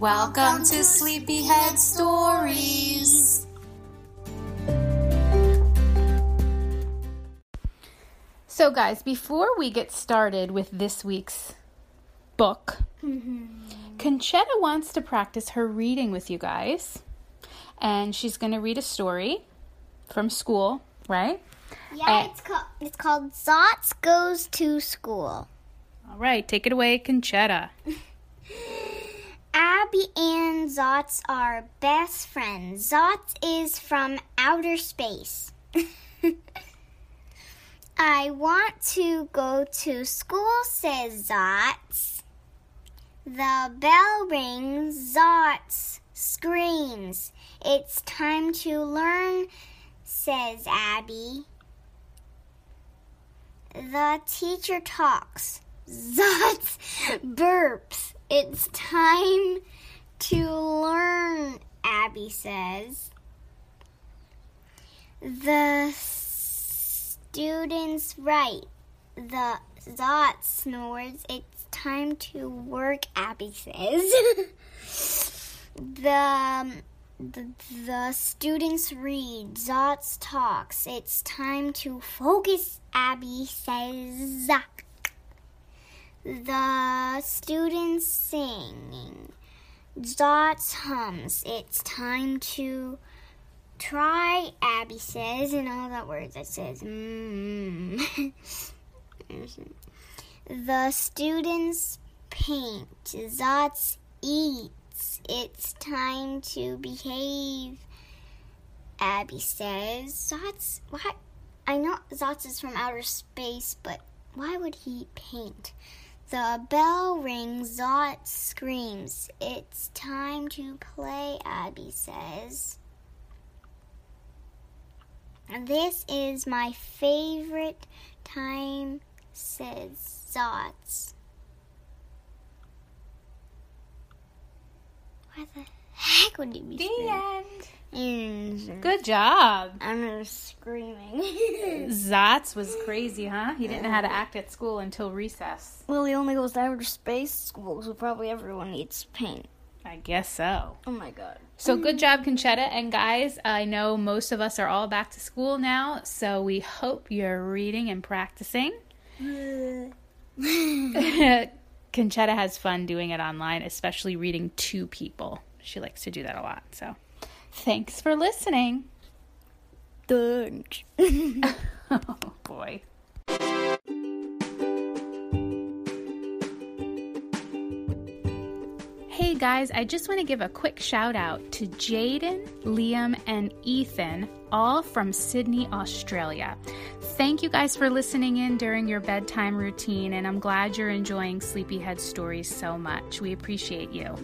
Welcome to Sleepyhead Stories. So, guys, before we get started with this week's book, Conchetta wants to practice her reading with you guys. And she's going to read a story from school, right? Yeah, Eh. it's called it's called Zots Goes to School. All right, take it away, Conchetta. Abby and Zots are best friends. Zots is from outer space. I want to go to school, says Zots. The bell rings. Zots screams. It's time to learn, says Abby. The teacher talks. Zots burps. It's time to learn, Abby says. The students write. The Zot snores. It's time to work, Abby says. the, um, the the students read. Zots talks. It's time to focus, Abby says. The students sing. Zots hums. It's time to try, Abby says, and all that words that says mm. the students paint. Zots eats. It's time to behave, Abby says. Zots, what? I know Zots is from outer space, but why would he paint? The bell rings, Zot screams. It's time to play, Abby says. This is my favorite time, says Zots. Why the heck would he be screaming? Mm, Good job. I'm screaming. Zots was crazy, huh? He didn't know how to act at school until recess. well, he only goes to outer space school, so probably everyone needs paint. I guess so. Oh my god. So good job, Conchetta. And guys, I know most of us are all back to school now, so we hope you're reading and practicing. Conchetta has fun doing it online, especially reading to people. She likes to do that a lot. So thanks for listening. Thanks. Oh boy. Hey guys, I just want to give a quick shout out to Jaden, Liam, and Ethan, all from Sydney, Australia. Thank you guys for listening in during your bedtime routine, and I'm glad you're enjoying Sleepyhead Stories so much. We appreciate you.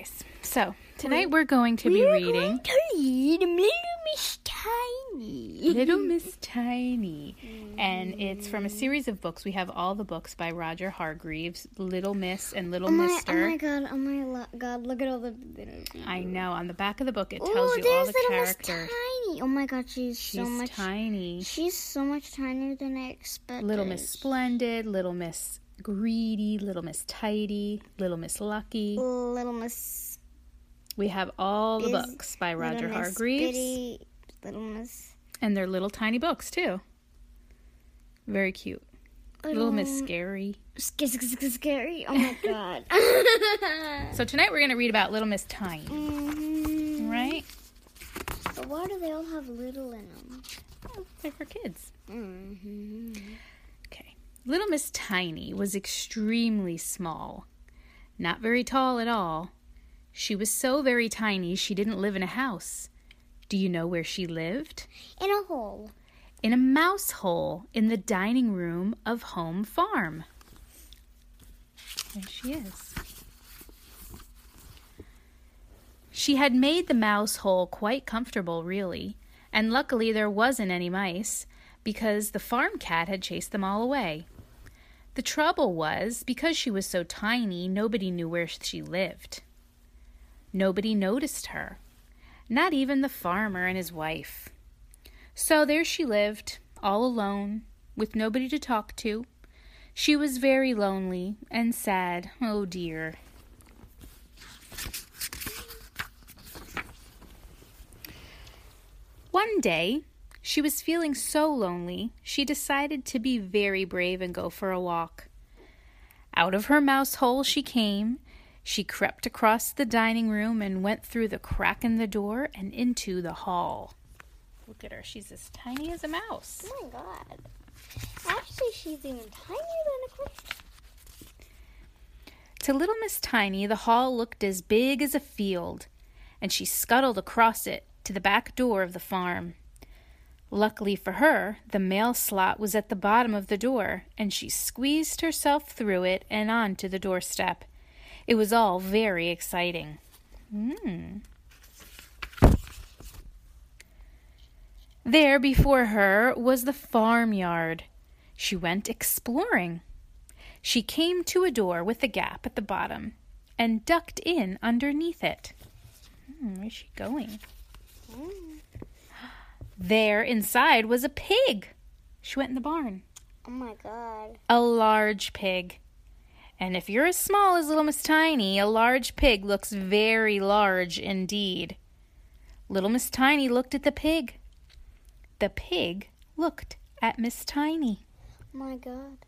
Guys. So tonight we're going to be reading to read Little Miss Tiny. Little Miss Tiny. And it's from a series of books. We have all the books by Roger Hargreaves Little Miss and Little Oh my, oh my god, oh my lo- god, look at all the little I know. On the back of the book, it tells Oh, you all the little Miss. Tiny. Oh my god, she's, She's so much tiny. She's so much tinier than I expected. Little Miss Splendid, Little Miss Greedy, Little Miss Tidy, Little Miss Lucky. Little Miss We have all the books by Roger Little Hargreaves. Bitty, Little Miss And they're little tiny books, too. Very cute. Little Miss Scary. Sc- sc- sc- Scary. Oh my god. So tonight we're going to read about Little Miss Tiny, Mhm. right? But why do they all have little in them? They're for kids. hmm Okay. Little Miss Tiny was extremely small, not very tall at all. She was so very tiny she didn't live in a house. Do you know where she lived? In a hole. in a mouse hole in the dining room of Home Farm. There she is. She had made the mouse hole quite comfortable, really, and luckily there wasn't any mice, because the farm cat had chased them all away. The trouble was, because she was so tiny, nobody knew where she lived. Nobody noticed her, not even the farmer and his wife. So there she lived, all alone, with nobody to talk to. She was very lonely and sad, oh dear. One day, she was feeling so lonely, she decided to be very brave and go for a walk. Out of her mouse hole she came. She crept across the dining room and went through the crack in the door and into the hall. Look at her, she's as tiny as a mouse. Oh my god. Actually, she's even tinier than a cricket. To little Miss Tiny, the hall looked as big as a field, and she scuttled across it to the back door of the farm. Luckily for her, the mail slot was at the bottom of the door, and she squeezed herself through it and on to the doorstep. It was all very exciting. Mm. There before her was the farmyard. She went exploring. She came to a door with a gap at the bottom and ducked in underneath it. Hmm, where's she going? There inside was a pig. She went in the barn. Oh my god. A large pig. And if you're as small as little Miss Tiny, a large pig looks very large indeed. Little Miss Tiny looked at the pig. The pig looked at Miss Tiny. Oh my god.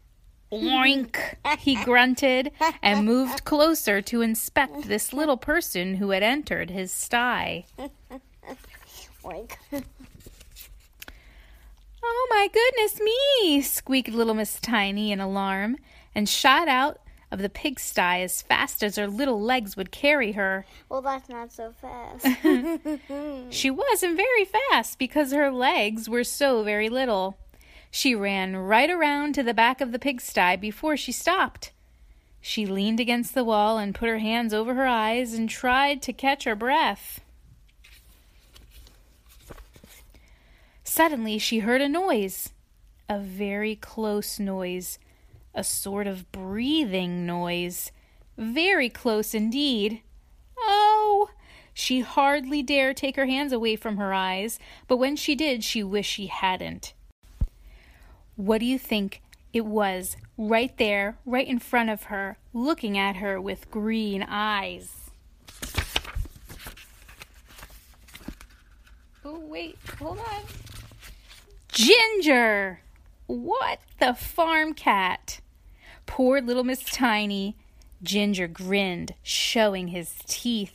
Oink! He grunted and moved closer to inspect this little person who had entered his sty. Oink. Oh my goodness me! squeaked little Miss Tiny in alarm and shot out of the pigsty as fast as her little legs would carry her. Well, that's not so fast. She wasn't very fast because her legs were so very little. She ran right around to the back of the pigsty before she stopped. She leaned against the wall and put her hands over her eyes and tried to catch her breath. Suddenly she heard a noise, a very close noise, a sort of breathing noise, very close indeed. Oh! She hardly dare take her hands away from her eyes, but when she did, she wished she hadn't. What do you think it was right there, right in front of her, looking at her with green eyes? Oh, wait, hold on. Ginger! What the farm cat? Poor little Miss Tiny. Ginger grinned, showing his teeth.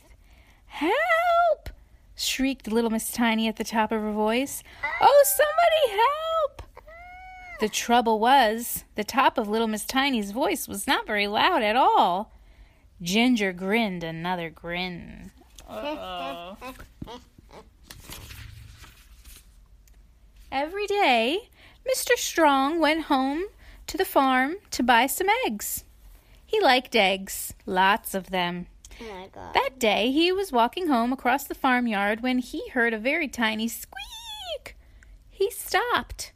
Help! shrieked little Miss Tiny at the top of her voice. Oh, somebody help! The trouble was, the top of little Miss Tiny's voice was not very loud at all. Ginger grinned another grin. Uh-oh. Every day, Mr. Strong went home to the farm to buy some eggs. He liked eggs, lots of them. Oh my god. That day he was walking home across the farmyard when he heard a very tiny squeak. He stopped.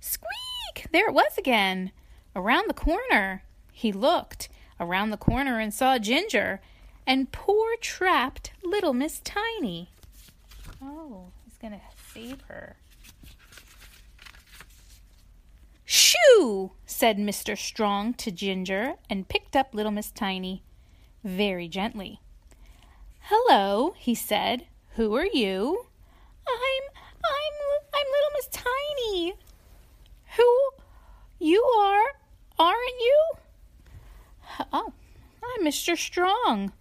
Squeak! There it was again. Around the corner. He looked around the corner and saw Ginger and poor trapped little Miss Tiny. Oh, he's going to save her. Shoo! said Mr. Strong to Ginger and picked up little Miss Tiny very gently. Hello, he said. Who are you? I'm I'm I'm little Miss Tiny. Who you are, aren't you? Oh, I'm Mr. Strong.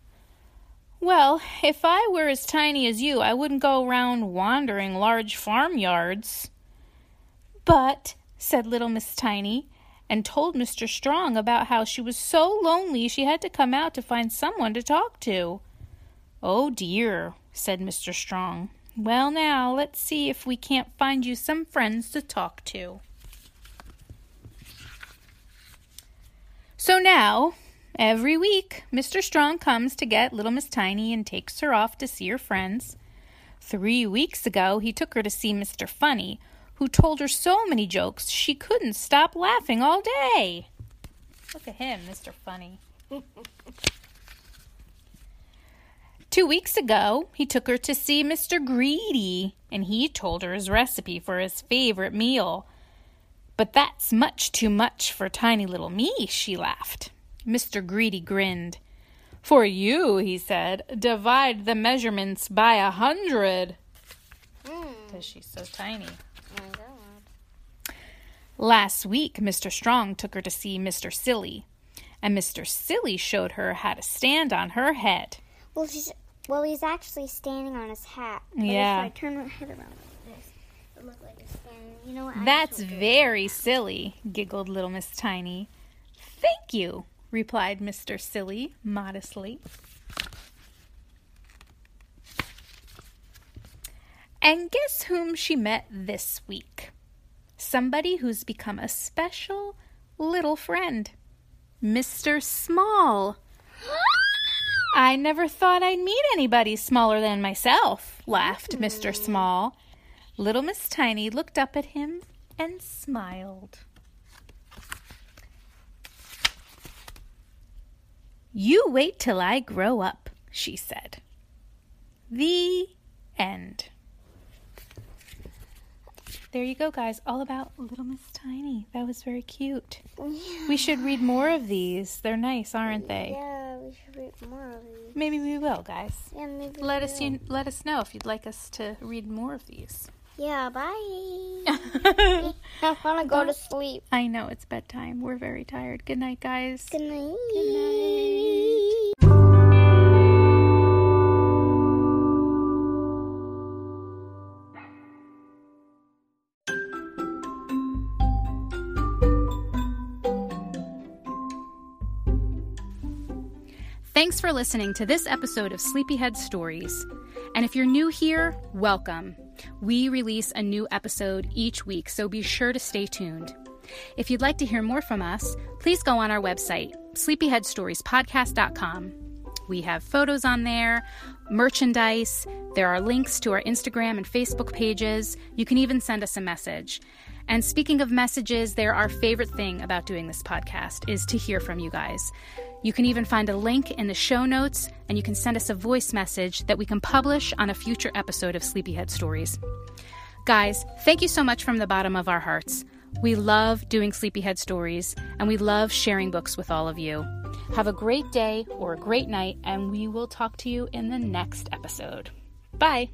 Well, if I were as tiny as you, I wouldn't go around wandering large farmyards. But said little Miss Tiny, and told Mr. Strong about how she was so lonely she had to come out to find someone to talk to. Oh dear, said Mr. Strong. Well, now, let's see if we can't find you some friends to talk to. So now, every week, Mr. Strong comes to get little Miss Tiny and takes her off to see her friends. Three weeks ago, he took her to see Mr. Funny, who told her so many jokes she couldn't stop laughing all day. Look at him, Mr. Funny. Two weeks ago, he took her to see Mr. Greedy, and he told her his recipe for his favorite meal. But that's much too much for tiny little me, she laughed. Mr. Greedy grinned. For you, he said, divide the measurements by a hundred. Because mm. she's so tiny. Last week, Mr. Strong took her to see Mr. Silly, and Mr. Silly showed her how to stand on her head. Well, she's well, he's actually standing on his hat. But Yeah. If I turn my head around like this, it looks like he's standing. You know what? That's just won't do it. very silly, giggled little Miss Tiny. Thank you, replied Mr. Silly modestly. And guess whom she met this week? Somebody who's become a special little friend. Mr. Small. I never thought I'd meet anybody smaller than myself, laughed Mr. Small. Little Miss Tiny looked up at him and smiled. You wait till I grow up, she said. The end. There you go, guys. All about Little Miss Tiny. That was very cute. We should read more of these. They're nice, aren't they? Yeah, we should read more of these. Maybe we will, guys. Yeah, maybe. Let us you, let us know if you'd like us to read more of these. Yeah, bye. I want to go to sleep. I know it's bedtime. We're very tired. Good night, guys. Good night. Good Thanks for listening to this episode of Sleepyhead Stories. And if you're new here, welcome. We release a new episode each week, so be sure to stay tuned. If you'd like to hear more from us, please go on our website, sleepyheadstoriespodcast.com. We have photos on there, merchandise, there are links to our Instagram and Facebook pages. You can even send us a message. And speaking of messages, they're our favorite thing about doing this podcast is to hear from you guys. You can even find a link in the show notes and you can send us a voice message that we can publish on a future episode of Sleepyhead Stories. Guys, thank you so much from the bottom of our hearts. We love doing Sleepyhead Stories and we love sharing books with all of you. Have a great day or a great night, and we will talk to you in the next episode. Bye.